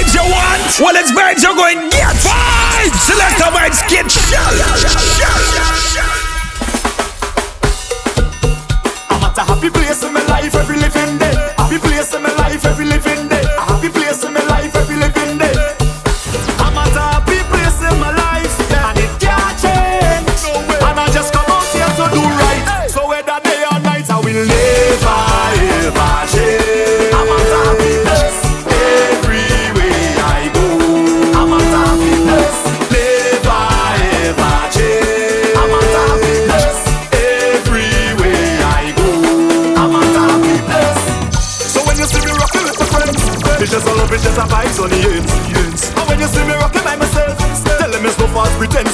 vibes you want? Well, it's vibes you're going get. Vibes! Select the vibes, get shell. I'm at a happy place in my life every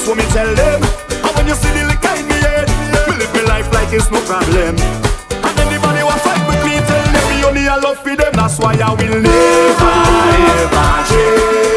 so me tell them. And when you see the liquor in me head, me live my life like it's no problem. And anybody want fight with me, tell them me only a love for them. That's why I will never ever change.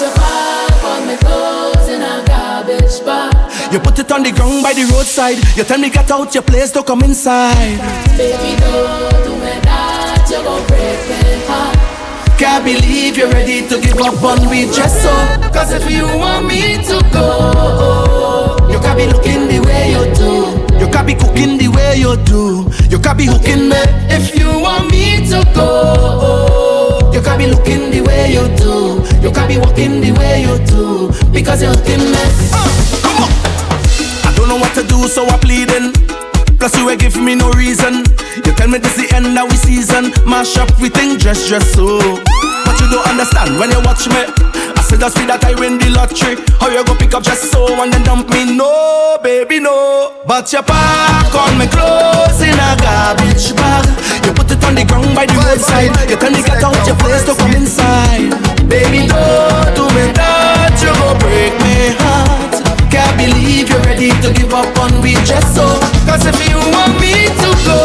You pack clothes in a garbage bag. You put it on the ground by the roadside. You tell me get out your place don't come inside. Baby, don't do me that. You gon' break my heart. Can't believe you're ready to give up on me just so. Cause if you want me to go, you can't be looking the way you do. You can't be cooking the way you do. You can't be hooking me if you want me to go. You can't be looking the way you do. You can't be walking the way you do. Because you're hooking me. Uh, on. I don't know what to do, so I'm pleading. Plus you ain't give me no reason. You tell me this the end of we season. Mash up we think dress dress so. But you don't understand when you watch me. I said just feel that I win the lottery. How you go pick up just so and then dump me? No, baby, no. But you pack on my clothes in a garbage bag. You put it on the ground by the roadside. You tell me get out your place to come inside. Baby, don't do me that. You gon' break my heart. Can't believe you're ready to give up on me just so. Cause if you want me to go,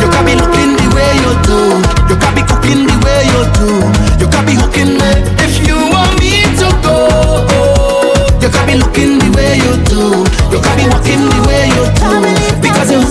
you can't be looking the way you do. You can't be cooking the way you do. You can't be hooking me if you want me to go. You can't be looking the way you do. You can't be walking the way you do. Because you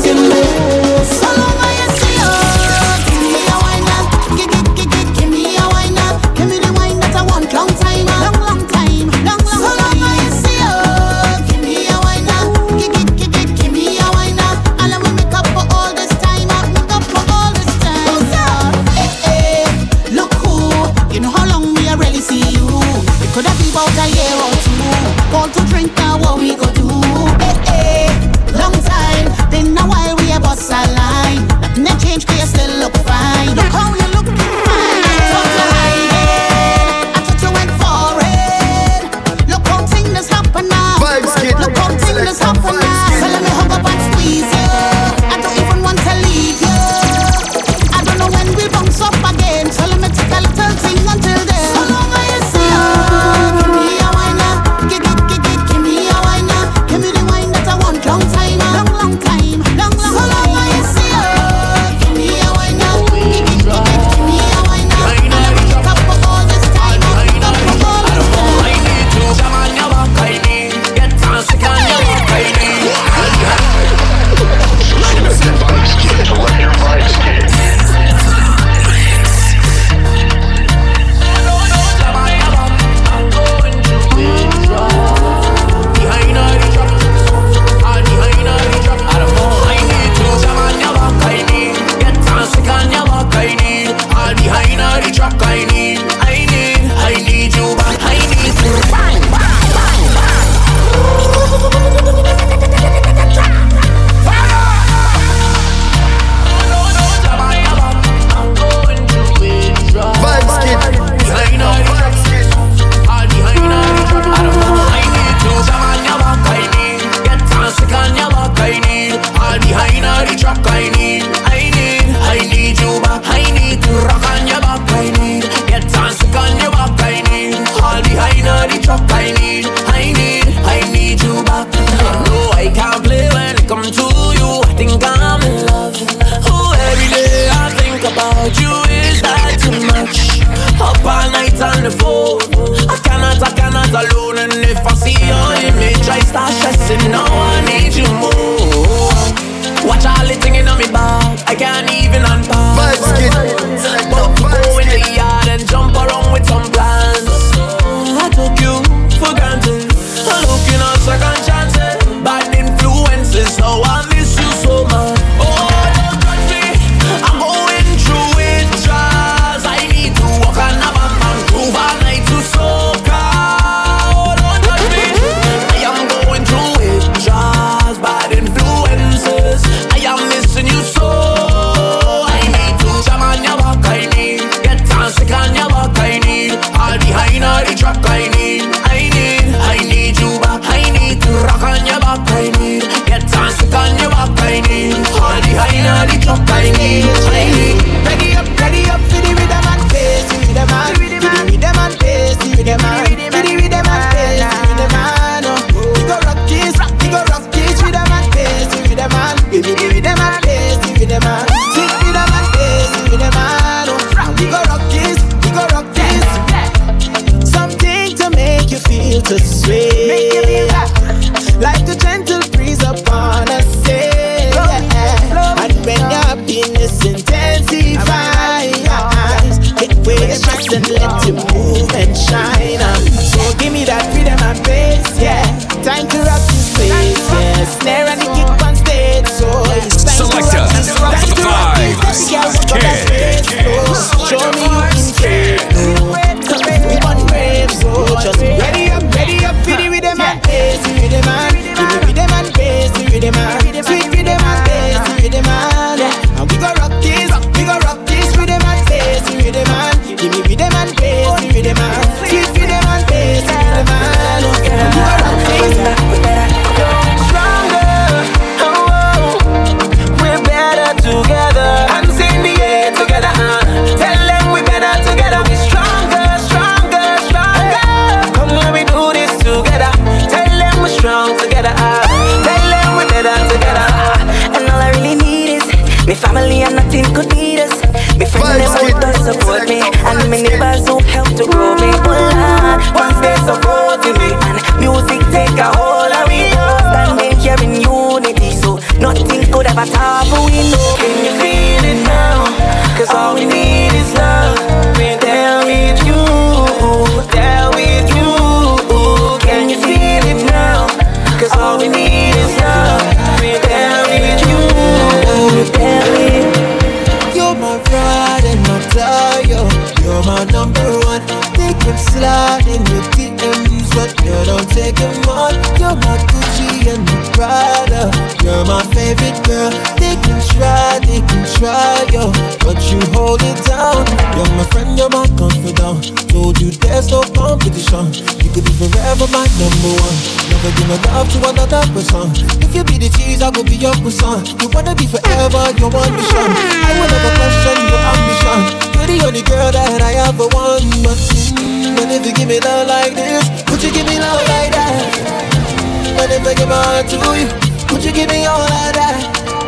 person. If you be the cheese, I will be your croissant. You wanna be forever, you're one mission. I will never question your ambition. You're the only girl that I ever want. But, if you give me love like this, would you give me love like that? But if I give my heart to you, would you give me all of that?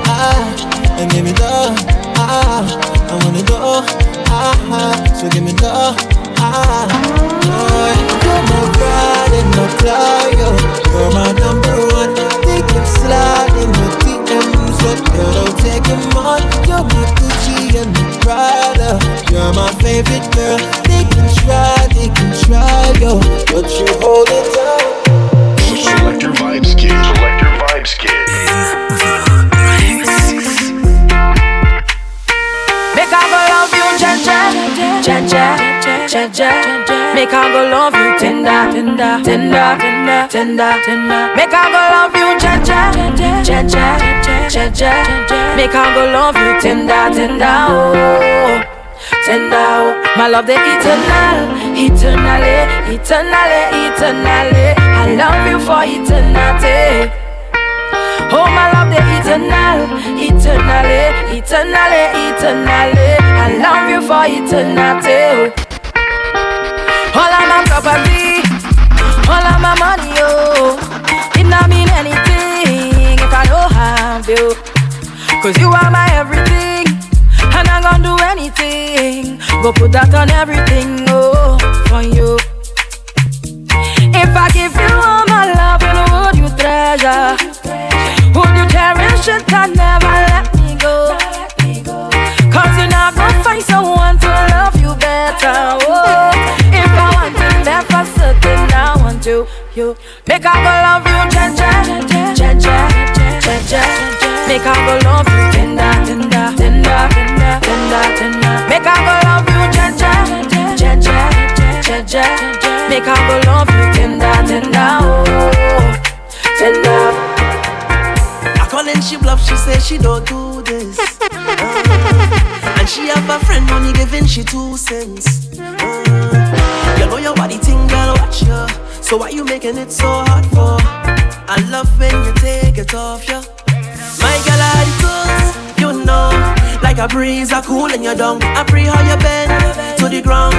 Ah, and give me love. Ah, I wanna go. Ah, so give me love. Ah, oh, you're my pride and my. You're my number girl, don't take them on. You're my Gucci and my Prada. Uh. You're my favorite girl. They can try, they can try, yo, but you hold it down. Select your vibes, kid. Select your vibes, kid. Make I go love you, Jen Jen, Jen Jen, Jen Jen. Make I go love you, tender, tender, tender, tender, tender, tender. Make I go love you, Jen Jen, Jen Jen, Jen Jen. Make I go love you, tender, tender, oh, tender. Oh. My love, the eternal, eternally, eternally, eternally. I love you for eternity. Oh, my love, the eternal, eternally, eternally, eternally. I love you for eternity. Property, all of my money, oh, it not mean anything if I don't have you. Cause you are my everything, and I'm gonna do anything. Go put that on everything, oh, for you. If I give you all my love, you would you treasure? Would you cherish it and never let me go? Cause you're not gonna find someone to love you better. Oh, To. You make I go love you, Jen Jen, Jen Jen, Jen Jen. Make I go love you, tender, tender, tender, tender, tender. Make I go love you, Jen Jen, Jen Jen, Jen Jen. Make I go love you, tender, tender, oh, tender. I call and she bluff, she say she don't do this. Uh, and she have a friend money giving she two cents. Uh, you know your body thing, girl, watch ya. So why you making it so hard for? I love when you take it off, yeah. My girl, I you know. Like a breeze, I cool and you down. I pray how you bend to the ground.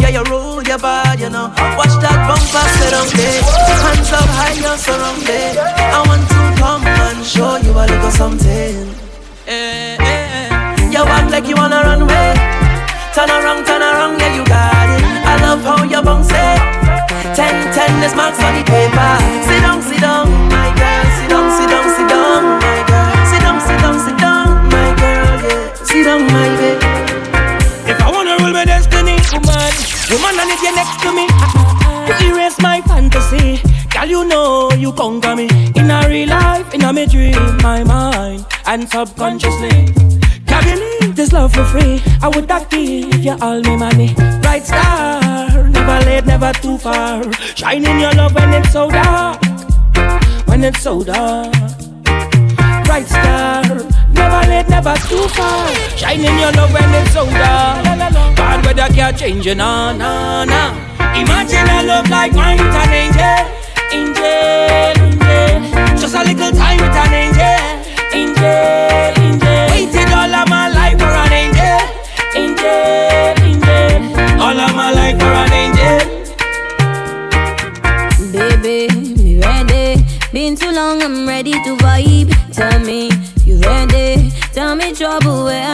Yeah, you roll your body, you know. Watch that bumper sit on there. Hands up high, you're surrounded. I want to come and show you a little something. Eh, eh. You act like you wanna run away. Turn around, turn around, yeah, you got love how you bounce it. Ten, ten is marks on the paper. Sit down, sit down, my girl. Sit down, sit down, sit down, my girl. Sit down, sit down, sit down, my girl. Yeah, sit down, my baby. If I wanna rule my destiny, woman, woman, I need you next to me. To erase my fantasy, girl, you know you conquer me. In a real life, in a me dream, my mind, and subconsciously. This love for free. I would have give you all my money. Bright star, never late, never too far. Shining your love when it's so dark, when it's so dark bright star. Never late, never too far. Shining your love when it's so dark. Bad weather can't change you, nah, nah, nah. Imagine a love like mine with an angel, angel, angel. Just a little time with an angel, angel, angel. Waited all of angel, angel. All of my life for an angel. Baby, me ready. Been too long, I'm ready to vibe. Tell me, you ready? Tell me, trouble, where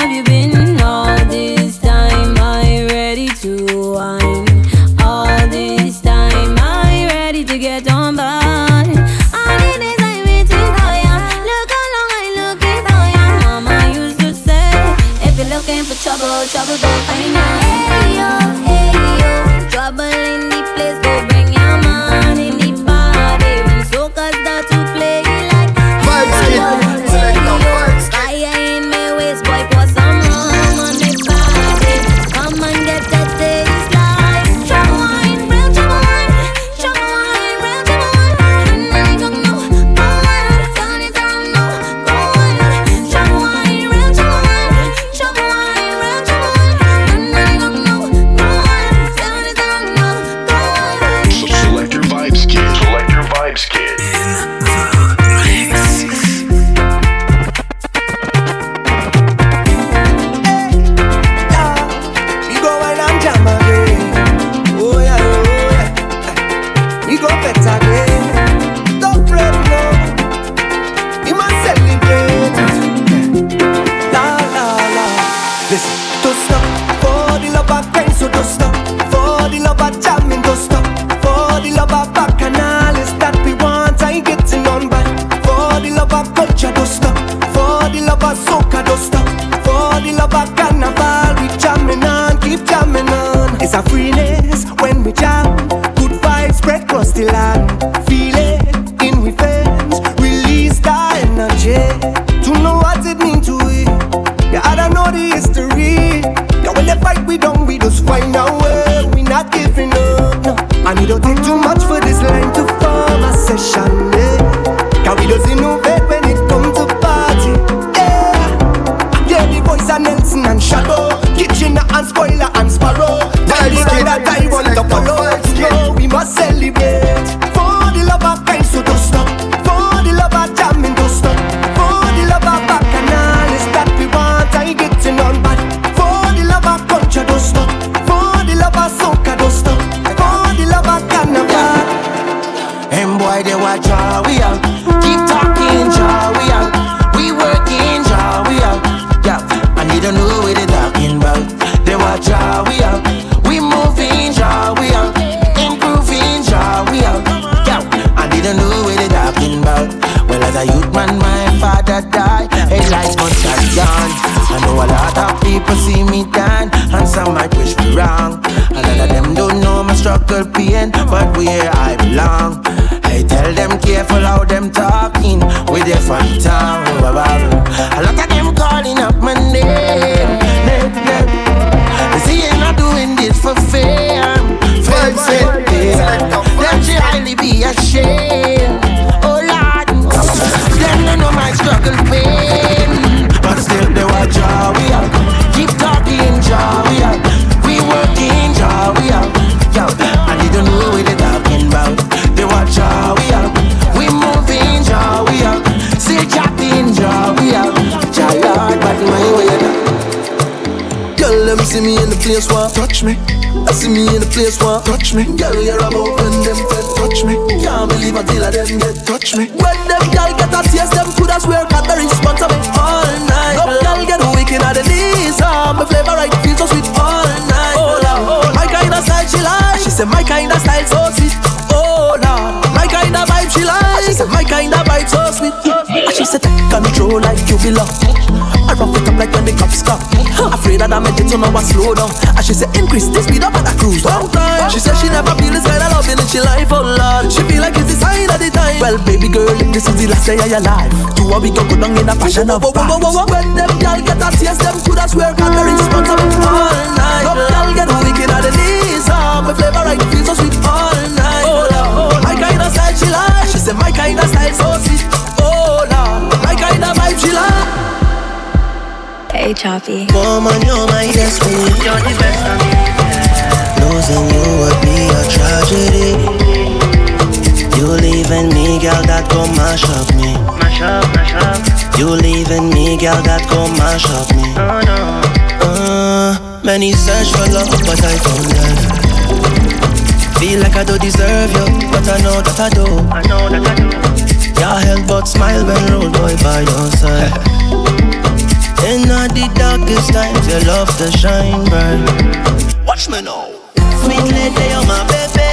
me. I see me in the place one touch me. Girl, you're about when them touch me. Can't believe I them get touch me. That I make it to know I slow down. And she said increase the speed up and I cruise long time. She said she never feel this kind of loving in she life, oh Lord. She feel like it's the sign of the time. Well, baby girl, this is the last day of your life, do what we go go down in a fashion of vibes. When them girl get a taste, them coulda swear Cadbury sponsor me all night. Up girl get wicked at the knees, ah, my flavor right feel so sweet all night. Oh Lord, my kind of style she like. She said my kind of style so sweet. Choppy. Woman, you're my destiny. You're the best of me. Losing you would be a tragedy. You leaving me, girl, that go mash up me. Mash up, mash up. You leaving me, girl, that go mash up me. Oh no. Uh, many search for love, but I found that. Feel like I don't deserve you, but I know that I do. I know that I do. Your help but smile when road boy by your side. In all the darkest times, your love to shine bright. Watch me now. Sweet lady, you're my baby.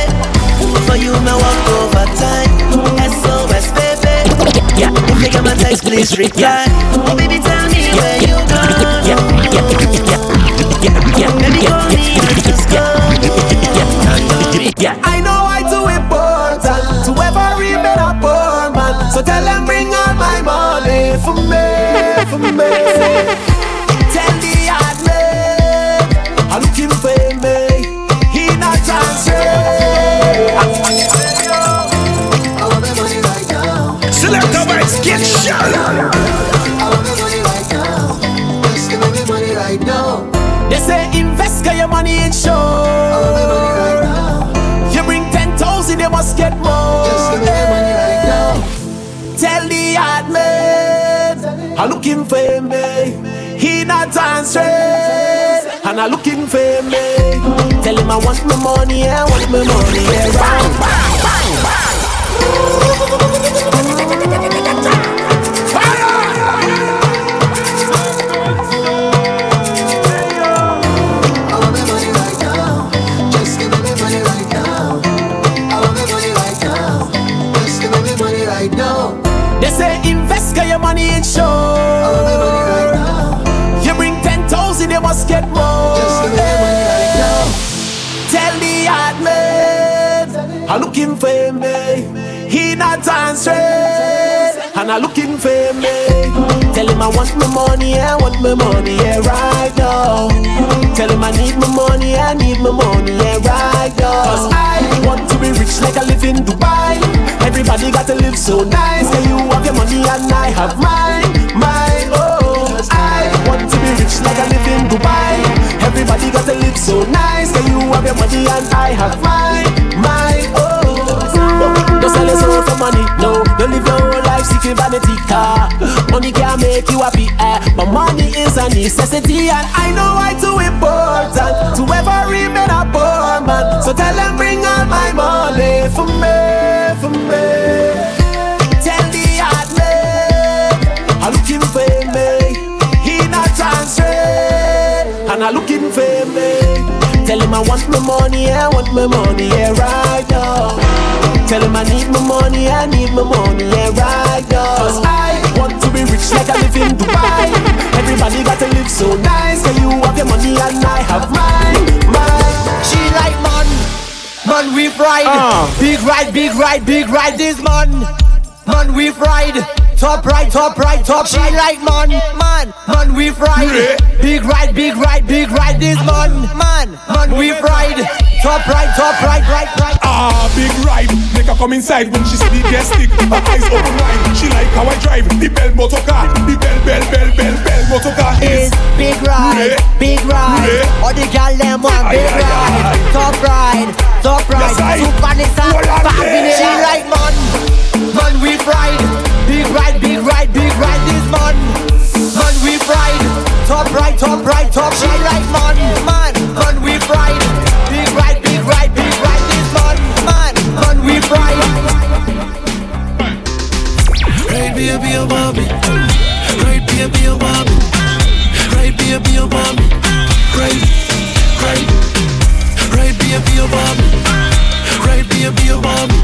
For you, me walk over time. SOS, baby. Yeah. If you get my text, please reply. Oh, baby, tell me where you gone. Yeah, yeah, yeah, yeah, yeah. Baby, call me and just go. Yeah. I know I too important to ever remain a poor man. So tell them bring all my money for me, for for me. Eh. He not answering, and I'm looking for me. Eh. Tell him I want my money, I want my money. Yeah. Bang, bang, bang, bang. Looking for me. He not answering, and I looking for me. Tell him I want my money, I want my money, yeah, right now. Tell him I need my money, I need my money, yeah, right now. Cause I want to be rich like I live in Dubai. Everybody got to live so nice. Yeah, you have your money and I have mine, mine, oh. I want to be rich like I live in Dubai. Everybody got to live so nice. Yeah, you have your money and I have mine, mine, oh. Sell your soul for money, no. Don't live your whole life seeking vanity car. Money can make you happy, eh? But money is a necessity, and I know why too important to ever remain a poor man. So tell them bring all my money for me, for me. Tell the hard man I'm looking for me. He not answering, and I'm looking for me. Tell him I want my money, I want my money, yeah, right now. Tell him I need my money, I need my money, yeah, right now. Cause I want to be rich like I live in Dubai. Everybody got to live so nice. Cause you have your money and I have mine, mine. She like man, man we ride. Uh. Big ride, big ride, big ride this man. Man we ride. Top right, top right, top she like man, man, man we ride. Big ride, big ride, big ride this man, man, man we ride. Top right, top right, right, right. Ah, big ride. Make her come inside when she see the gas stick. Her eyes open wide. She like how I drive the bell motor car. The bell, bell, bell, bell, bell motor car is big ride, big ride. All the gal them want big ride, top ride, top ride. Super Nissan. She like man, man we ride. Big ride, big ride, big ride this man. Man we ride, top right, top right, top She like man, man, man we ride. Big ride, big ride, big ride this man, man, man we ride. Right, baby, you want me. Right, baby, you want me. Right, baby, you want me. Right, right. Right, baby, you want me. Right, baby, you want me.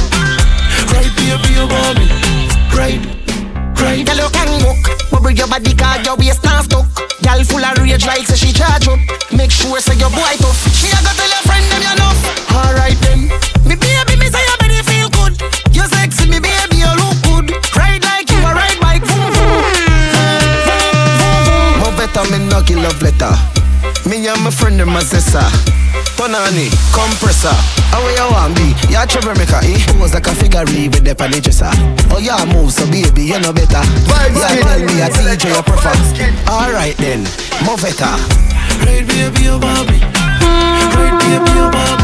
Right, baby, you want me. Right, right. Girl, you can walk, bubble your body, cause your waist not stuck. Girl full of rage like say she charge up. Make sure say your boy tough. She a go tell your friend them you enough. Alright then, me baby, me say your body feel good. You sexy, me baby, you look good. Ride like you a ride bike. Vroom, vroom. More better, me no love letter. Me and my friend them a zessa. Tonani, compressor. How you want be? You a troublemaker, eh? Pose like a figure with the panny dresser. Oh, yeah, move, so baby, you know better. Yeah, tell me a DJ you prefer. Alright then, move better. Right, baby, you want me. Right, baby, you want.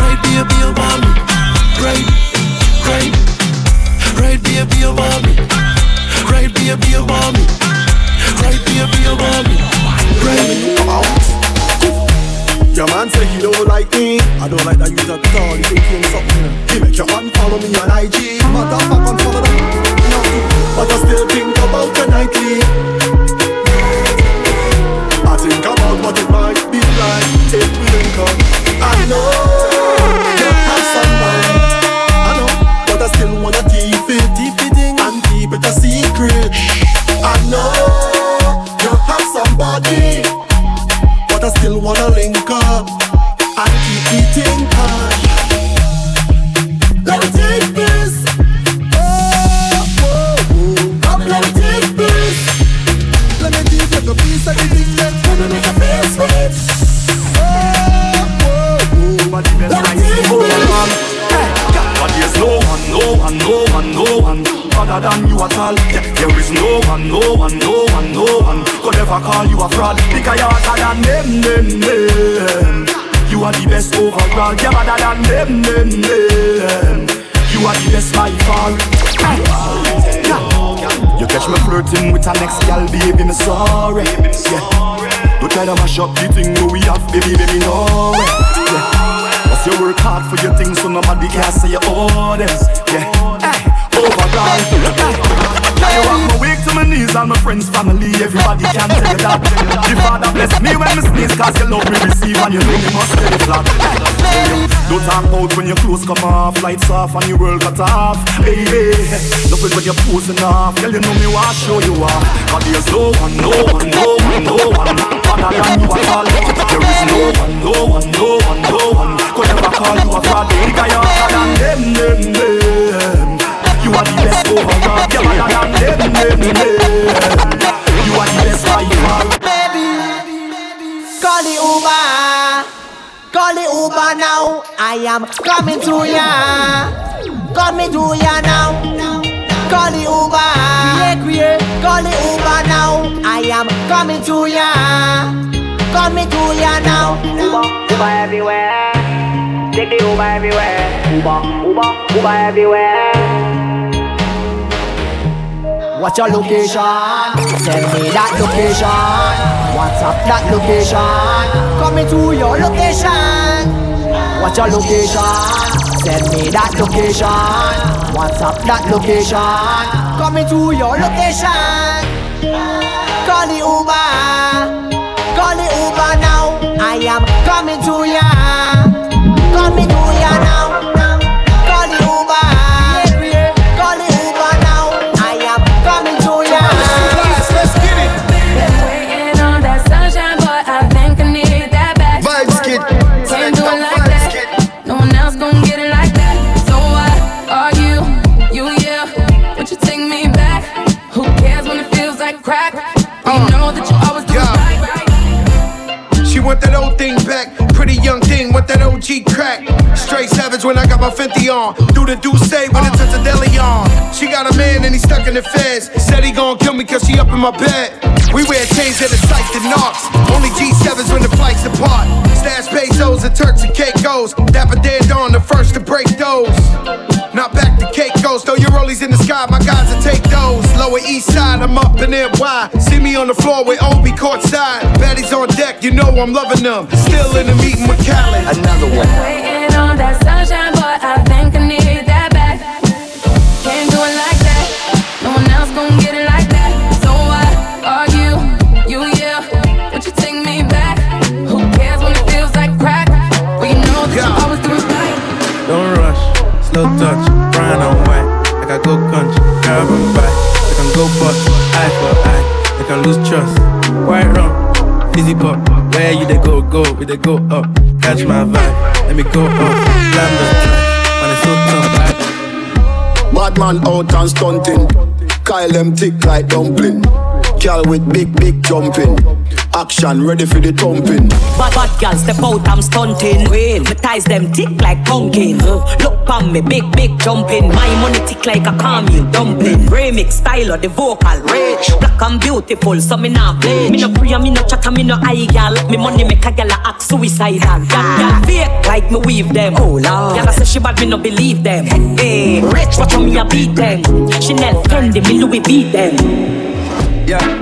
Right, baby, you want me. Right, right. Right, baby, you want me. Right, baby, you want me. Right, baby, you want out. Your man say he don't like me. I don't like that you at all. You think something. He make your man follow me on IG. Motherfucker, follow them. No, but I still think about the nightly. I think about what it might be like if we link up. I know you have someone. I know, but I still wanna keep it, keep it and keep it a secret. I know still wanna link up one could ever call you a fraud because you're hotter than them, them, them. You are the best overall. You're better than them, them, them. You are the best by far. You catch me flirting with a next gal, baby, me sorry. Yeah. Don't try to mash up the thing we have, baby, baby, no. Yeah. Cause you work hard for your things so nobody can say your orders. Yeah. Nobody can tell you that. The Father bless me when me sneeze, cause you love me receive and you know me must it flat. Don't talk about when your clothes come off, lights off and your world cut off. Baby, nothing when you're posing off. Girl, you know me want show you off. Cause there's no one, no one, no one, no one. Other than you at all. There is no one, no one, no one, no one. Could never call you a fraud. Because you're other than them, them, them. You are the best overall. You're other than them, them, them. Call the Uber now. I am coming to ya. Coming to ya now. Call the Uber. Create, create. Call the Uber now. I am coming to ya. Coming to ya now. Uber, Uber everywhere. Take the Uber everywhere. Uber, Uber, Uber everywhere. What's your location? Send me that location. What's up that location? Coming to your location. What's your location? Send me that location. What's up that location? Coming to your location. Call the Uber. Call the Uber now. I am coming to ya. Crack? Uh, you know that you always do it right. She want that old thing back. Pretty young thing, want that OG crack. Straight savage when I got my Fenty on. Do the do say when it turns a deli on. She got a man and he stuck in the feds. Said he gon' kill me cause she up in my bed. We wear chains that are psyched and knocks. Only G7s when the flights depart. Stash pesos and Turks and Caicos. Dapper dead on the first to break those. Not back to Caicos, throw your rollies in the sky, my guys will take those. Lower east side, I'm up in NY. See me on the floor with Obi courtside. Baddies on deck, you know I'm loving them. Still in the meeting with Khaled. Another one. Waiting on that sunshine, but I think I need that back. Can't do it like that. No one else gon' get I can go bust, eye for eye. I can lose trust. Quite wrong, easy pop. Where you they go, go, we they go up. Catch my vibe, let me go up. Slam the track, man, it's so tough. Bad man out and stunting. Kyle them tick like dumpling. Girl with big, big jumping. Action ready for the thumping. Bad bad girl step out, I'm stunting. Queen, my ties them tick like pumpkin. Mm-hmm. Look pon me, big big jumping. My money tick like a caramel dumpling. Mm-hmm. Remix style of the vocal rich. Black and beautiful, so me not bleach. Me no pray, me no chatter, me no eye gal. Me money make a gal a act suicidal. Ah. Gal gal fake like me weave them. Oh lord, gal say she bad, me no believe them. Hey, rich, watch how me a beat them. Chanel, Fendi, me Louis beat them. Yeah, they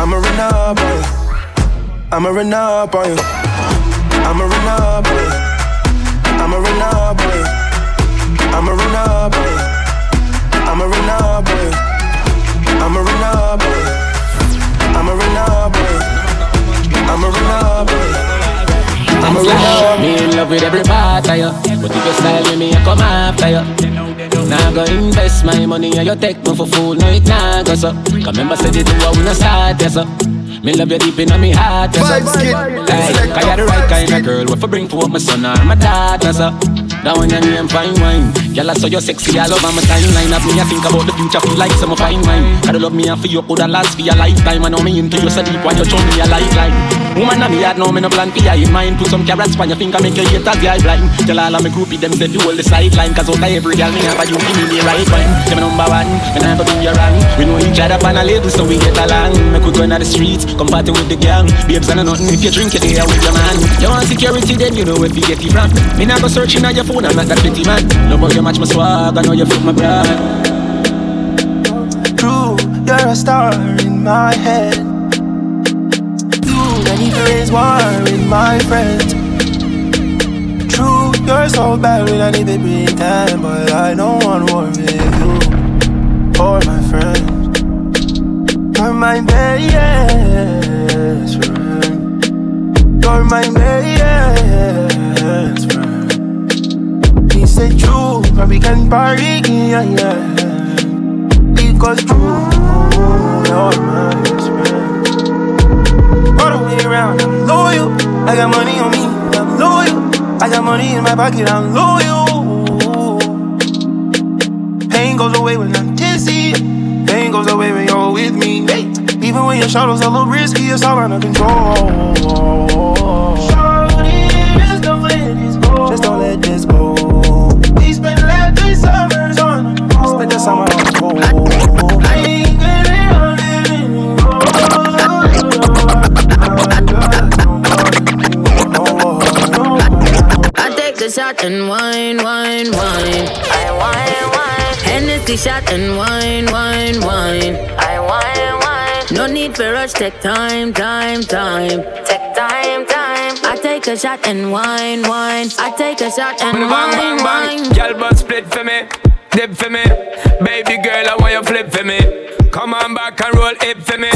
I'ma run up on you. I'ma run up on you. I'ma run up on you. I'ma run up on you. I'ma run up on you. I'ma run up on you. I'ma run up on you. I'ma run up on you. I'ma run up on you. I'ma run up. Me in love with every part of you But if you style me, I come after you Now go invest my money and you take me for fool No, it nah go so Cause remember said it do I wanna start yes so Me love you deep in my heart yes so kid. Like, cause you're the right kind of girl What for bring for my son or my daughter so That one your name fine wine Girl, I saw you sexy all over my timeline. As me, I think about the future, feel like some fine wine. Gotta love me and for you, coulda last for your lifetime. I know me into you so deep when you show me a lifeline. Woman, I'm here, no me no plan for you in mind. Put some carrots on your finger, make your haters the blind. Tell all of me groupie them say you hold the sideline. Cause out of every girl, me have a you give me the right one. Them number one, I'm gonna be your wrong. We know each other on a label, so we get along. Make we go in the streets, come party with the gang. Babes and nothing if you drink it here with your man. You want security, then you know if you get it from. Me not go searching on your phone, I'm not that pretty man. Love how you match my swag, I know you fit my brand. True, you're a star in my head. To raise war with my friends. True, you're so bad when I need to pretend, but I don't want war with you or my friends. You're my best friend. You're my best friend. He said true, but we can party, yeah, yeah. Because true, you're my best way around, I'm loyal. I got money on me, I'm loyal. I got money in my pocket, I'm loyal. Pain goes away when I'm dizzy. Pain goes away when you're with me. Hey. Even when your shadow's a little risky, it's all under control. Shorty, just don't let this go. Just don't let this go. Shot and wine, wine, wine. I wine, wine. Hennessy shot and wine, wine, wine. I wine, wine. No need for rush, take time, time, time. Take time, time. I take a shot and wine, wine. I take a shot and Bang, wine, bang, wine. bang. Girl, but split for me, dip for me. Baby girl, I want you flip for me. Come on back and roll it for me.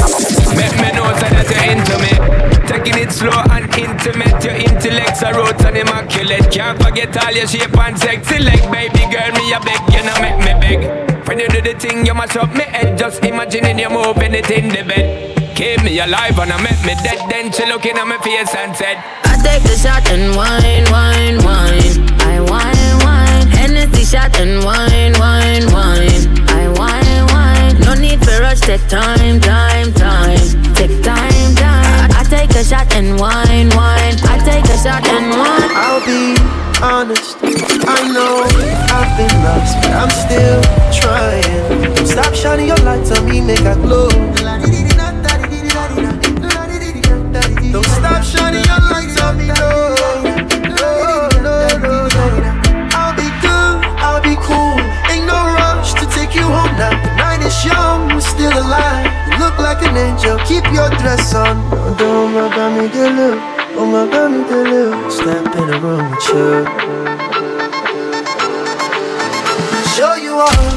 Make me know so that you're into me. Taking it slow and intimate. Your intellect's a roots and immaculate. Can't forget all your shape and sexy leg. Baby girl, me a beg, you know make me beg. When you do the thing, you mash up me head. Just imagining you moving it in the bed. Keep me alive and I make me dead. Then she looking at my face and said, I take the shot and wine, wine, wine. I wine, wine. Hennessy shot and wine, wine, wine. I wine, wine. No need for rush, take time, time, time. Take time, a shot and wine, wine. I take a shot and wine. I'll be honest. I know I've been lost, but I'm still trying. Stop shining your lights on me, make I glow. Like keep your dress on. Oh my the look. Oh my the look. Step in the room with you. Show you all.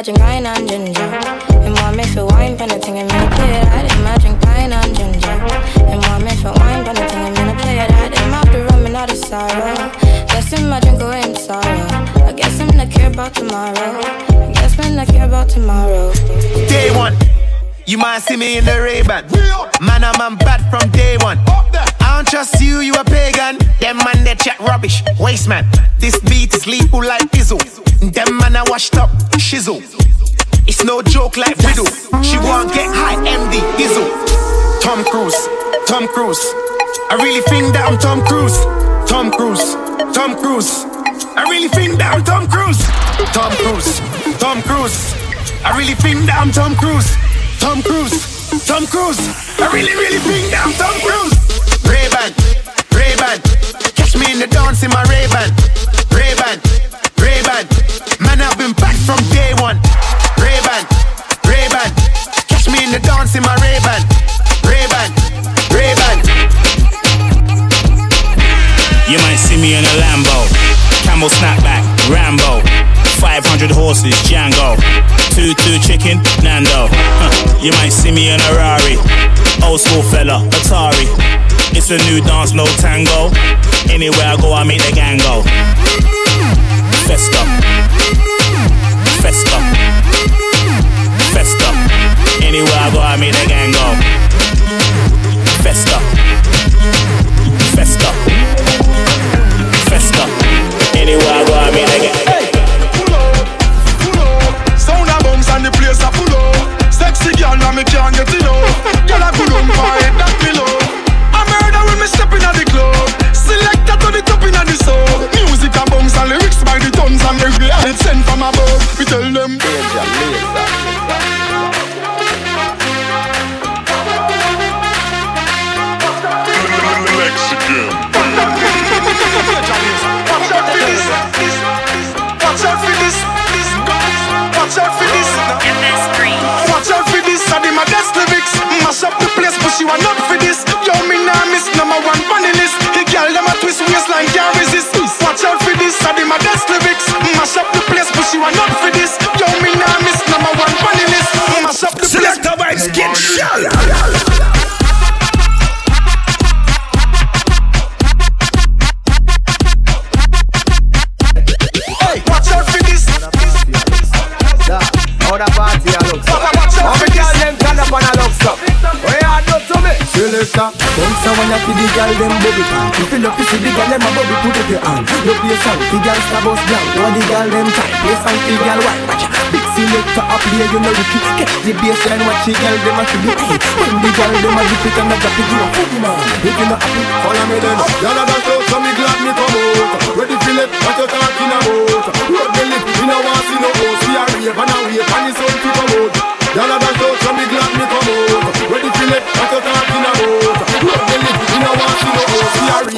I drink wine and ginger. And want me for wine, pen a thing and me play. I didn't I drink wine and ginger. And want me for wine, pen a thing and me play. I didn't have the rum and not the sorrow. Guess him I drink away in sorrow. I guess him not care about tomorrow. I guess man not care about tomorrow. Day one. You might see me in the Ray-Ban Man, I'm, I'm bad from day one I don't trust you, you a pagan Them man, they chat rubbish Waste man, this beat is lethal like Izzo Them man, I washed up, shizzle It's no joke like Riddle. She won't get high, MD, Dizzle Tom Cruise, Tom Cruise. I really think that I'm Tom Cruise. Tom Cruise, Tom Cruise. I really think that I'm Tom Cruise. Tom Cruise, Tom Cruise. I really think that I'm Tom Cruise. Tom Cruise, Tom Cruise. I really, really think that I'm Tom Cruise. It's a new dance, no tango. Anywhere I go, I make the gang go. Festa. Festa. Festa. Anywhere I go, I make the gang go. Festa. Festa. Festa. Anywhere I go, I make the gang go. and the place a full up. Sexy girl, now me can't get enough. Girl, I pull on my head, star bus down. You the girl them tight, play song, the girl white. Watch. Big selector up here, you know rookie. Catch the baseline, watch the girl them a shoot you. Hey, when the girl them a dip it and a drop it, you a fool man. If you not happy, follow me then. Y'all a dance out, so me glad me come out. Ready for it, what you talking about? Road the lip, we no want see no host. We a rave and a wait, and the sun to come out. Y'all a dance out, so me glad me come out. Ready for it, what you talking about?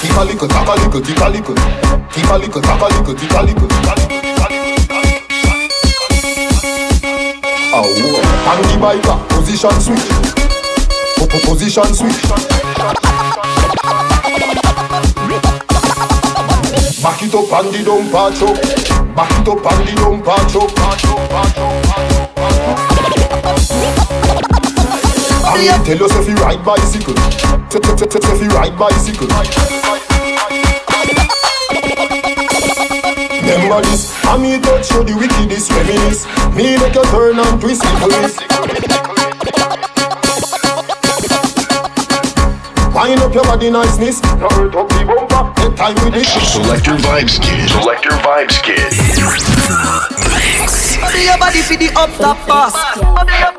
Keep a little, tap a little, keep a little. Keep a little, tap a little, keep a little. Oh, wow. Panty biker, position switch. Position switch. Back it up pandy don't patch up. Back it up pandy don't patch up. Patch up, patch up, patch up. Ride bicycle. T- t- t- t- If you ride bicycle. Remember this, I me touch you the wickedest reminisce. Me make you turn and twist it. Wind up your body niceness. No hurt up the bumper. Take time with it. Select your vibes, kid. Select your vibes, kid. Body your body for the up top boss.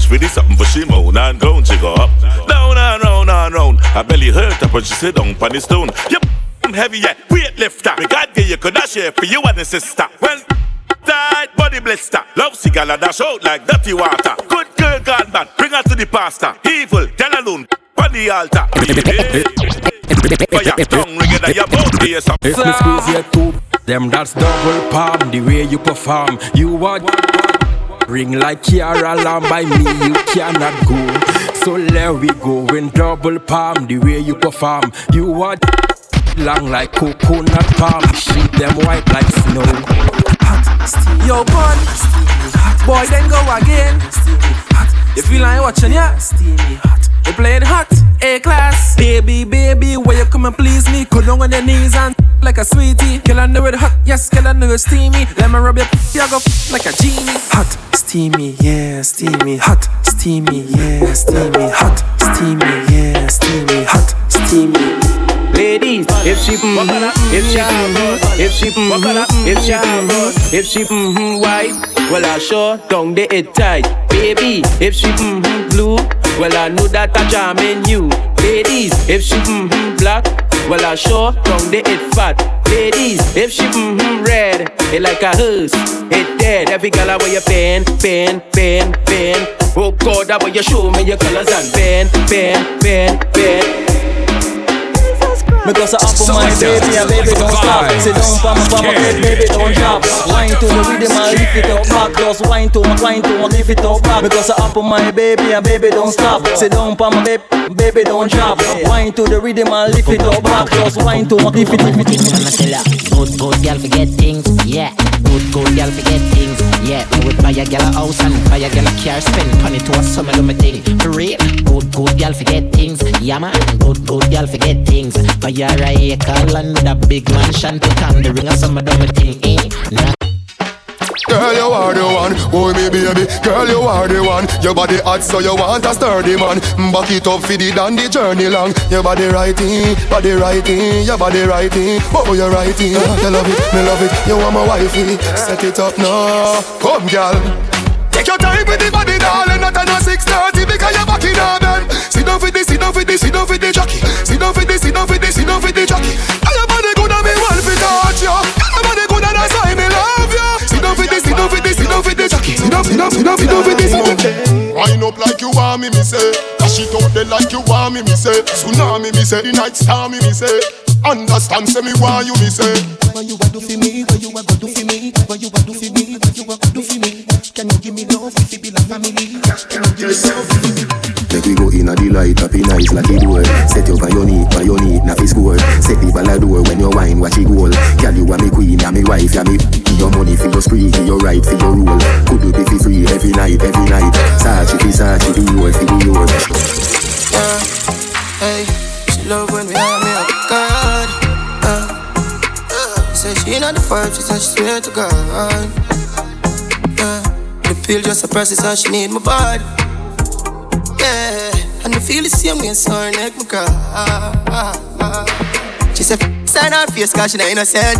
finish with this something for she moan and groan. She go up, down and round and round. Her belly hurt up when she sit down on the stone. Yep, I'm heavy, yeah, weightlifter. Regard you, you could not share for you and the sister. When tight body blister, love cigar and dash out like dirty water. Good girl gone bad, bring her to the pastor. Evil, tell alone, on the altar. Fire, yeah. tongue ringing at your mouth, them that's double palm. The way you perform, you are ring like Kiara Lamb by me, you cannot go. So let we go in double palm. The way you perform, you are long like coconut palm. Sheep them white like snow. Yo, pun. Boy, then go again. You feel like watching, yeah? Steamy hot. You playing hot, A class. Baby, baby, where you come and please me? Go down on your knees and like a sweetie. Kill under it hot, yes, kill under it steamy. Let me rub your you go like a genie. Hot, steamy, yeah, steamy. Hot, steamy, yeah, steamy. Hot, steamy, yeah, steamy. Hot, steamy. Ladies, if she mm-hmm, if she mm-hmm, if she mm-hmm, if she mm-hmm, if she mm-hmm white, well I sure don't they it tight. Baby, if she mm-hmm blue, well I know that I charming you. Ladies, if she mm-hmm black, well I sure don't they it fat. Ladies, if she mm-hmm red, it like a hearse, it dead. Every girl I wear your pen, pen, pen, pen. Oh God, I want you show me your colors and pen, pen, pen, pen. Me go so up on my baby, and baby don't stop. Sit down for my for my baby don't drop. Wine to the rhythm and lift it up back. Just wine to my, wine to my, lift it up back. Me go so up on my baby, and baby don't stop. Sit down for my bed, baby don't drop. Wine to the rhythm and lift it up back. Just wine to my, lift it, lift it. Good, good girl forget things, yeah. Good, good girl forget things, yeah. Me would buy a girl a house and buy a girl a car, spend money to a summer do my thing. For real, good, good girl forget things, yeah man. Good, good girl forget things. Buy a acre land with a big mansion to come the ring of some of them thing. Eh? Nah. Girl, you are the one, boy me baby. Girl, you are the one. Your body hot, so you want a sturdy man. Back it up for the down the journey long. Your body righty, body righty, your body righty. Oh, you righty. You love it, me love it. You want my wifey. Set it up now, come, girl. Take your time with the body, darling. Not on a six thirty because you're back in bed. Sit down for this, sit down for this, sit down for the jockey. Sit down for this, sit down for this, sit down for the jockey. Your body and me want to touch you. Your body good and you. Sit down for this, sit down for this, sit down for the jockey. Sit down, sit down, sit down, sit down for this. Wind up like you want me, me say. Dash it out there like you want me, me say. Tsunami, me say. The night star, me, me say. Understand, say me why you, me say. What you want do for me? What you want do for me? What you want do for me? What you want do for me? Can you give me love if it be like family? Can you give me love? Make we go in a delight, happy nice like it door. Set you by your knee, by your knee, na fi score. Set the ball door when you wine, watch it goal. Girl, you are me queen, ya me wife, ya me. Your money for your spree, for your right, for your rule. Could you be for free every night, every night? Sachi fi Sachi, the yours, the yours. Yeah, hey, she love when we have me up God. Uh, uh, say she not the vibe, she said she swear to God. Yeah, the pill just a process and she need my body. Yeah, and I feel the same way, so her neck me cry. She said, sign her face, cause she not innocent.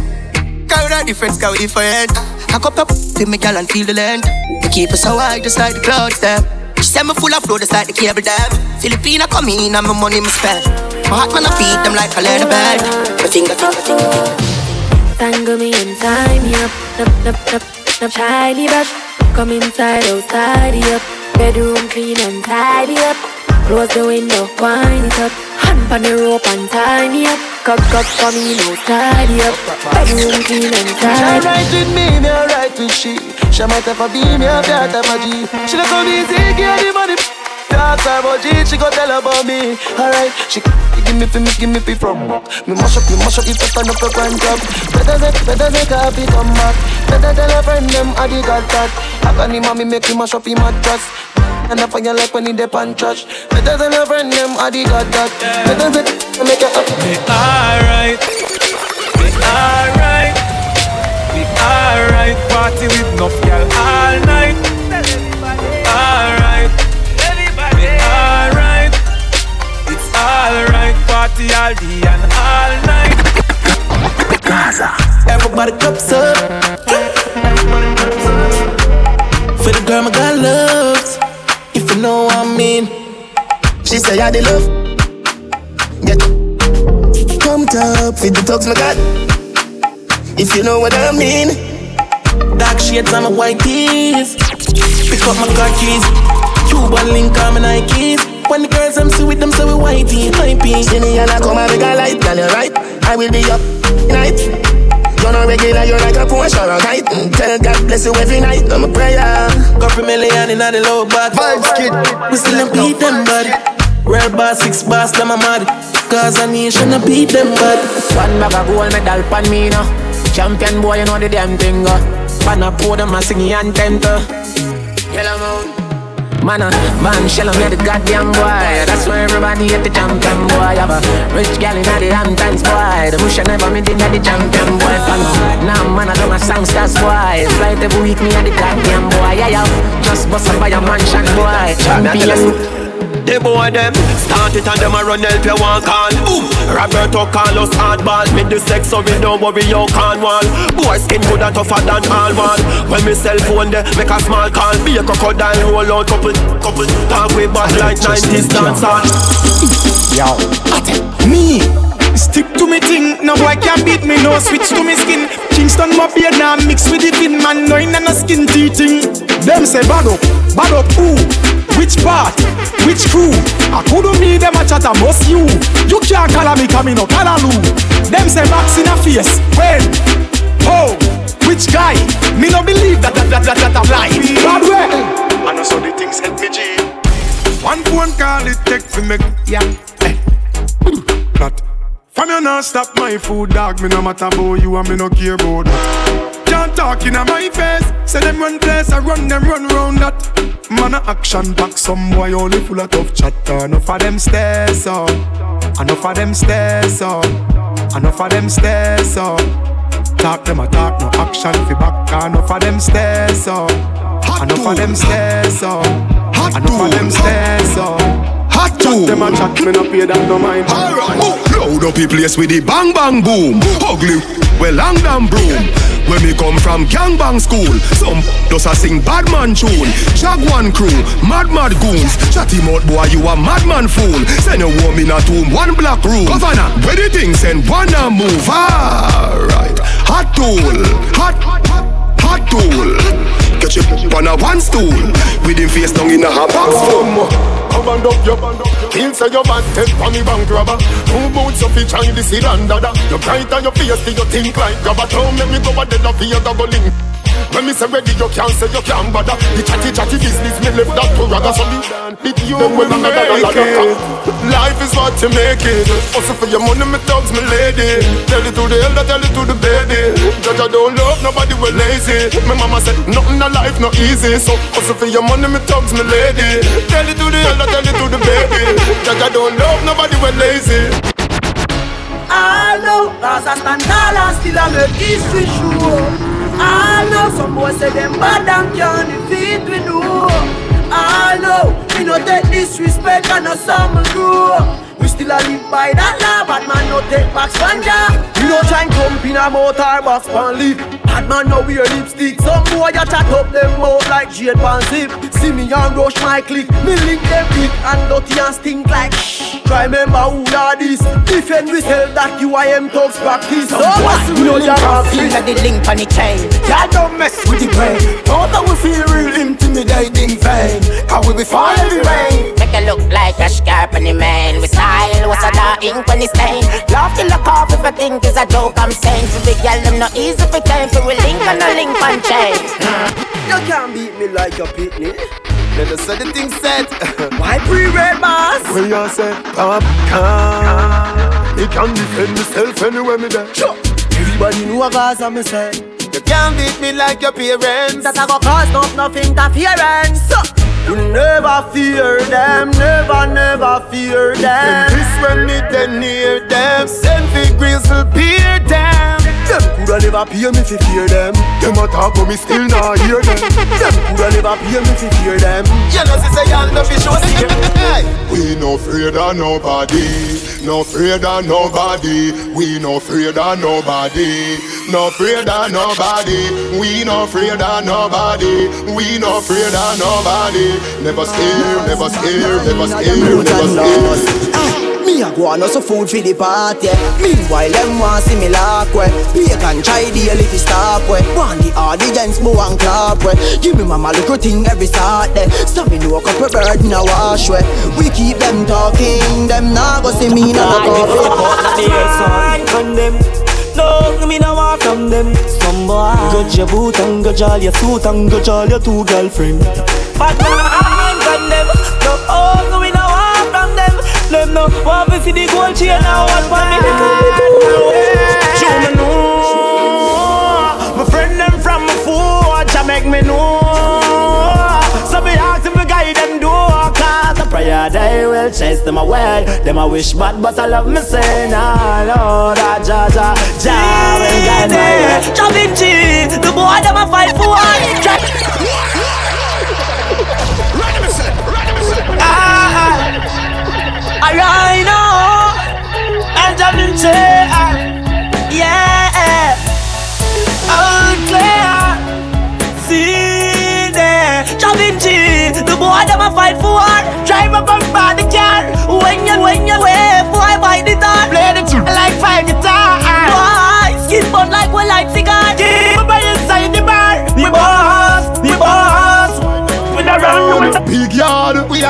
Cause we not different, cause we different. I cup up to me gal and feel the land. We keep us so high, just like the clouds, them. She said me full of flow, just like the cable dam. Filipina come in and my money me spend. My heart man I beat them like a leather bed. My finger, finger, finger, finger. Tangle me and tie me up, up, up, up, up, tidy up. Come inside, outside up. Bedroom clean and tidy up. Close the window, wind it up. Hand on the rope and tie me up. Cock up for me, no tidy up. Bedroom clean and tidy. She tidy right with me, me alright with she. She might have a B, me have that type of G. She don't come easy, give the money. Talk her about G, she go tell her about me. Alright, she give me fi me, give me fi from back. Me mash up, me mash up, if I turn up your grind job. Better say, better say, coffee come back. Better tell her friend them, I dig got that. I can him me make him mash up him mattress. And I find you like when he dip and trash. Better tell her friend them, I dig got that. Better say, make it up. We alright, we alright, we alright. Party with enough girl all night. Party all day and all night. Gaza. Everybody cups up. For the girl my God loves. If you know what I mean. She say I the love. it up for the thugs my got. If you know what I mean. Dark shades on my white tees. Pick up my car keys. Cuban link on my Nikes. When the girls I'm see with them, so we whitey, hypey. See me and I come and make a light, girl, you're right. I will be up night. You're not regular, you're like a Porsche or a kite. Mm, Tell God bless you every night, I'm a prayer. Couple million in the low back. Vibes kid. We still don't beat them, body. Real boss, six boss, them a mad. Cause a nation, I beat them, body. One bag of gold medal pan me now. Champion boy, you know the damn thing. Uh. Pan a pour them a singing anthem to. Yellow moon. Man, uh, man, shell on the goddamn boy. That's why everybody at the champion boy. Have a rich gal in the Hamptons boy. The bush I never meet in the champion boy. Fan now, man, I don't my songsters boy. Flight every week, me at the goddamn boy. Yeah, yeah. Just bust up by a mansion boy. Champion. The boy them start it and them a run help you one call. Ooh. Roberto Carlos hardball. Me the sex so we don't worry you can't wall. Boy skin good and tougher than all wall. When me cell phone there make a small call. Be a crocodile roll out couple couple. Talk way back like 90s dance hall. Yo, me. Stick to me thing, no boy can beat me, no switch to me skin. Kingston my beard now mix with the fin man, no in no skin teething. Them say bad up, bad up who? Which part? Which crew? I couldn't meet them a chat, I must you. You can't call me coming no Callaloo. Them say box in a face, when? Oh, which guy? Me no believe that that that that that a lie. Bad way. I know so the things help me G. One phone call it take for me, yeah. Eh. From you not stop my food, dog. Me no matter about you and me no care about that. Can't talk in my face. Say them run place, I run them run round that. Man a action back, some boy only full of tough chatter. Enough of them stairs up, enough of them stairs up, enough of them stairs up. Talk them a talk, no action fi back. Enough of them stairs up, enough of them stairs up, enough of them stairs up. Hot chat them a chat, me no pay that no mind. Alright, Loud up the place with the bang bang boom. Ugly, well long damn broom. When me come from gangbang school, some does a sing bad man tune. Jaguan crew, mad mad goons. Chatty mouth boy, you a madman fool. Send a woman a tomb, one black room. Governor, where the thing send and move. Alright, hot tool, hot, hot hot tool. Catch you on a one stool, with him face down in a hot box. Come and up your band Kill say your bad take for me bank robber. Two boots of each eye this is dada You bright on your face till you think like grabber Don't make me go a dead of your dog link when me say ready, you can't say you can't bother. The chatty chatty business, me left that to rather So me with you when I'm make it. Life is what you make it. Also for your money, me thugs, me lady. Tell it to the elder, tell it to the baby. Judge, I don't love nobody, we lazy. My mama said, nothing in life not easy. So also for your money, me thugs, me lady. Tell it to the elder, tell it to the baby. Judge, I don't love nobody, we lazy. I know, cause I stand tall and still I make history show I know some boys say them bad and can't defeat we do. I know we no take disrespect and no some grow. We still a live by that law, but man no take back spanja. We no try and jump in a motor box pan leaf. Bad man no wear lipstick. Some boy ya chat up them mouth like jade pan zip. See me and rush my click. Me link them big and dirty and stink like shh. Try remember who are this. Defend we sell that you I am thugs practice. So what's You know you can feel like the link on the chain. Y'all don't mess with the brain. Don't that we feel real intimidating fame. Cause we be fall every rain. Make it look like a scarp on the man. We style was a dark ink when it's stain. Love till look off if I think it's a joke I'm saying. To the girl, them not easy for time. So we link on a link on chain. You can't beat me like a pitney. Let us say the thing said. Why pre-red boss? When you say, come, come. Me can defend myself anywhere me there. Sure. Everybody know a cause I'm say. You can't beat me like your parents. That I go cause no nothing interference. So, you never fear them, never, never fear them. This when me then near them. Send fi grizzle peer them. Them coulda never pay me fi fear them. Them a talk but me still not hear them. Them coulda never pay me fi fear them. You know say y'all no fi show them. We no afraid of nobody, no afraid of nobody. We no afraid of nobody, no afraid of nobody. We no afraid of nobody, we no afraid of nobody. Never scared, never scared, never scared, never scared. Me Me a go on also food for the party. Meanwhile, them want see me lock way. Bacon try the if stop way. Want the audience move and clap way. Give me mama little thing every Saturday. So me know a couple bird in a wash way. We keep them talking, them not go see me no go From them. No, me no want from them. Some boy Go your boot and go all your suit and go all your two girlfriend. But I'm them. Them no want to see the gold chain now. What for me? Show me know. My friend them from my forge, I make me know. So me ask if me guide them do. Cause the prayer they will chase them away. Them I wish bad, but I love me say nah, Lord, ah, ja, ja, ja, will guide my way. Da Vinci, the boy them a fight for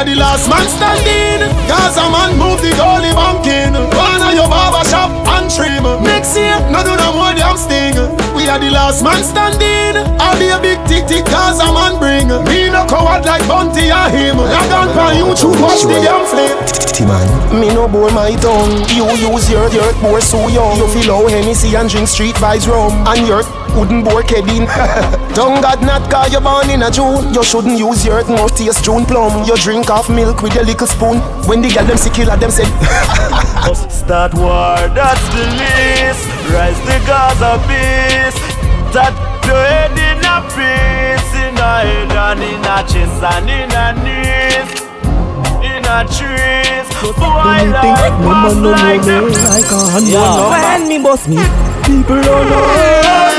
are the last man standing. Gaza man move the goalie banking. One of your barber shop and trim. Next year, no do no more damn sting. We are the last man standing. I'll be a big tick tick Gaza man bring. Me no coward like Bunty or him. I don't pan you to watch the damn flame. man. Me no bore my tongue. You use your dirt bore so young. You feel how Hennessy and drink street vibes rum. And your wooden bore Kevin. Tongue God not cause you born in a June. You shouldn't use your mouth taste June plum. You drink off milk with a little spoon. When the girl them see killer them say. Start war, that's the least Rise the Gaza beast. That the head in a piece, in a head and in a chest and in a knees, in a trees. Boy, like no man no like them. like a hand Yeah. When me boss me, people don't know.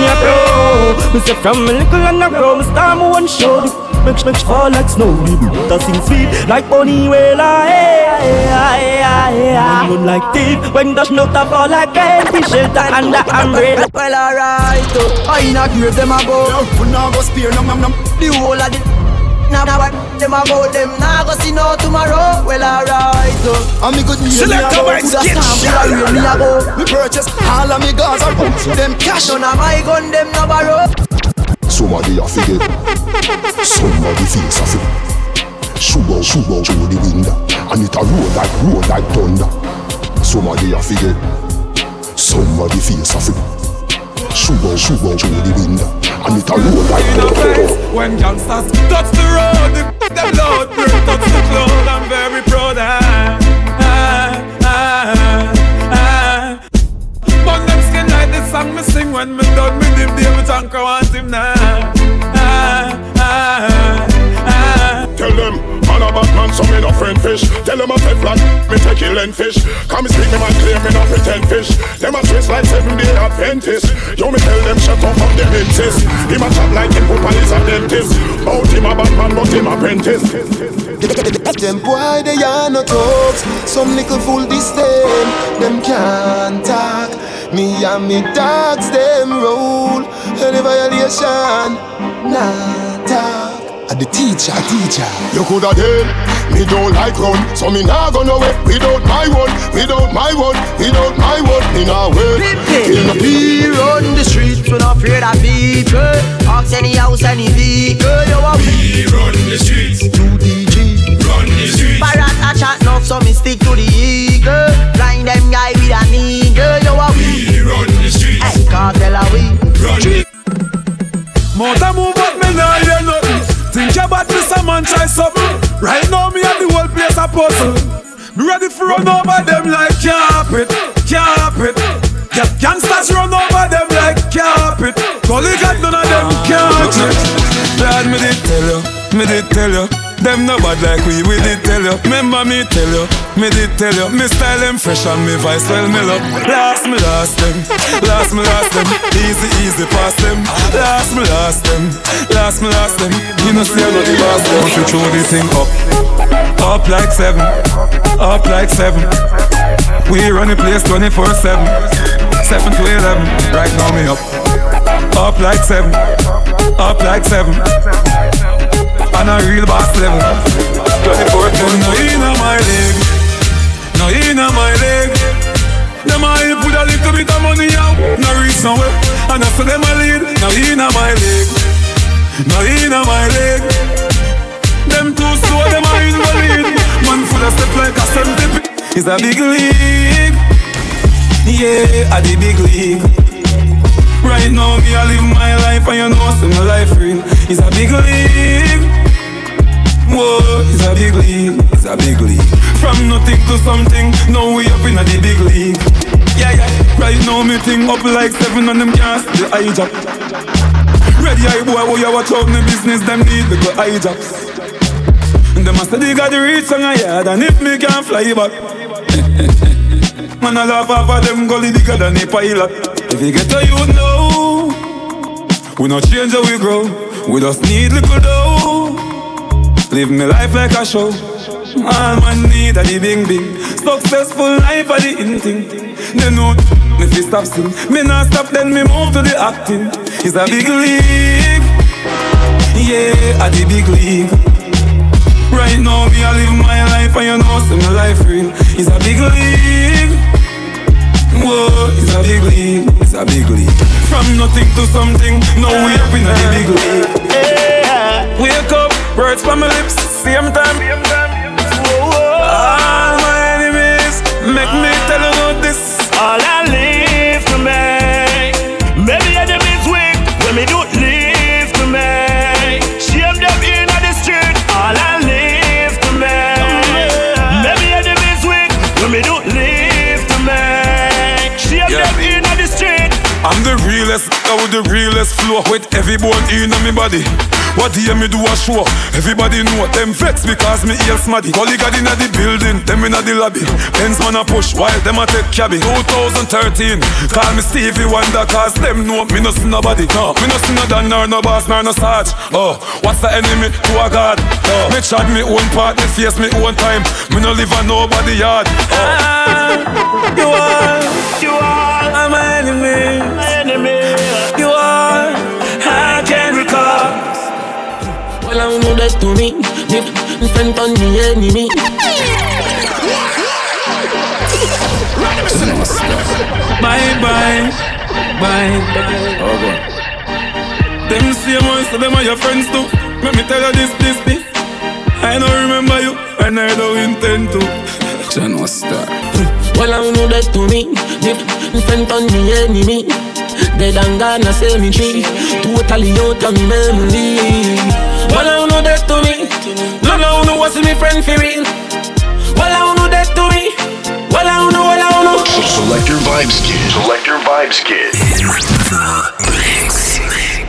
Knock me a bro. Me say from a little and a grow, me start me one show. Make make fall like snow. The Buddha sing sweet like bunny wailer. Hey, hey, hey, hey, hey. Run like thief when the snow top fall like empty shelter under umbrella. Well, alright, oh. I not give them a go. We nah go spear no nom nom. The whole of the now what them a go, them nah go see no tomorrow. Well, alright, oh. And me good news me a the go. mics, Coulda get sample shot. a me a go. Me purchase all of me Gaza Them cash None of my gun, them no borrow. Somebody a forget. Somebody face a fit. Shoot out, shoot out through the window. And it a roll like, roll like thunder. Somebody a forget. Somebody face a fit. Shoot out, shoot out through the window. And it a roll like. When gangsters touch the road, the, them loud touch the cloud. I'm very proud. Ah, ah, ah, ah. Burn them skin like the song me sing when me done me dip there. Me tank I want him now. Ah, ah, ah. Tell them, man a bad man, so me no friend fish. Tell them I take flat, me take kill and fish. Come speak me man claim me no pretend fish. Them a twist like seven day Adventist. Yo me tell them shut up on them insist. Him a chat like him papa is a dentist. Out him a bad man, but him apprentice. Them boy they are no thugs Some little fool this them Them can't talk Me and me dogs them roll Any violation Nah talk A the teacher, teacher. Ah. You coulda dead, me don't like run So me nah go nowhere without my word Without my word, without my word Me nah wait Till no We run the streets, we not afraid of people. Ask any house, any vehicle. You a we run the streets. To DG, run the streets. Parrot a chat enough, so me stick to the eagle. Blind them guy with a needle. You a we run the streets. Hey, cartel a we run the Motor move up, me nah hear nothing. Think about this, a man try something. Right now, me and the whole place a puzzle. Me ready for run over them like carpet, carpet. Get gangsters run over them like carpet. Gully got none of them ah. can't it. Lord, me did tell you, me did tell you. Them no bad like we, we did tell you. Remember me tell you, me did tell you. Me style them fresh and me vice well me love. Last me last them, last me last them. Easy easy pass them. Last me last them, last me last them. You know see I got the boss them. If you throw the thing up, up like seven, up like seven. We run the place 24 7, 7 to 11. Right now me up, up like seven, up like seven on a real boss level. 24 7. No in my leg, no in my leg. Them a help put a little bit of money out, no reach nowhere. And I saw them a lead, no in my leg, no in my leg. Them two slow, them a invalid. Man full of step like a centipede. It's a big league, yeah, a the big league. Right now, me I live my life and you know, so my life real. It's a big league. Whoa, it's a big league, it's a big league. From nothing to something, now we up in a the big league. Yeah, yeah. Right now me thing up like seven on them cast the job. Ready eye boy, oh you watch out the business, them need the go eye jobs. And them a they got the reach on a yard, and if me can't fly back. Man, I laugh off of them gully bigger than a pilot. If you get to you know, we not change how we grow. We just need little dough. Live me life like a show. All man need a the bing bing. Successful life a the in thing. They know me fi stop sing. Me not stop then me move to the acting. It's a big league. Yeah, a the big league. Right now me a live my life and you know see my life real. It's a big league. Whoa, it's a big league. It's a big league. From nothing to something, now we up in the big league. Wake up. Words from my lips, same time. All my enemies make me tell you this. All I live realest, I with the realest flow with every bone in my body. What do you me do a show? Everybody know them vex because me ear smaddy. Colleague inna the building, them inna the lobby. Benz man a push while them a take cabby. 2013, call me Stevie Wonder cause them know me no see nobody. No, me no see no Dan nor no boss nor no sarge. Oh, what's the enemy to a god? Oh, me chat me own part, me face me own time. Me no live on nobody yard. Oh. Ah, you are, you are my enemy. enemy. Well, I know that to me. Friend on me enemy. Bye bye, bye bye. Oh God. Them same ones, so them are your friends too. Let me tell you this, this, this. I don't remember you, and I don't intend to. Channel star. Well, I know that to me. Friend on me enemy. Dead and gone, I say me tree. Totally out of me memory. Well, I know that to me. No, no, no, what's me friend for real? Well, I know that to me. Well, I know, well, I know. Select your vibes, kid. Select your vibes, kid. The Mix.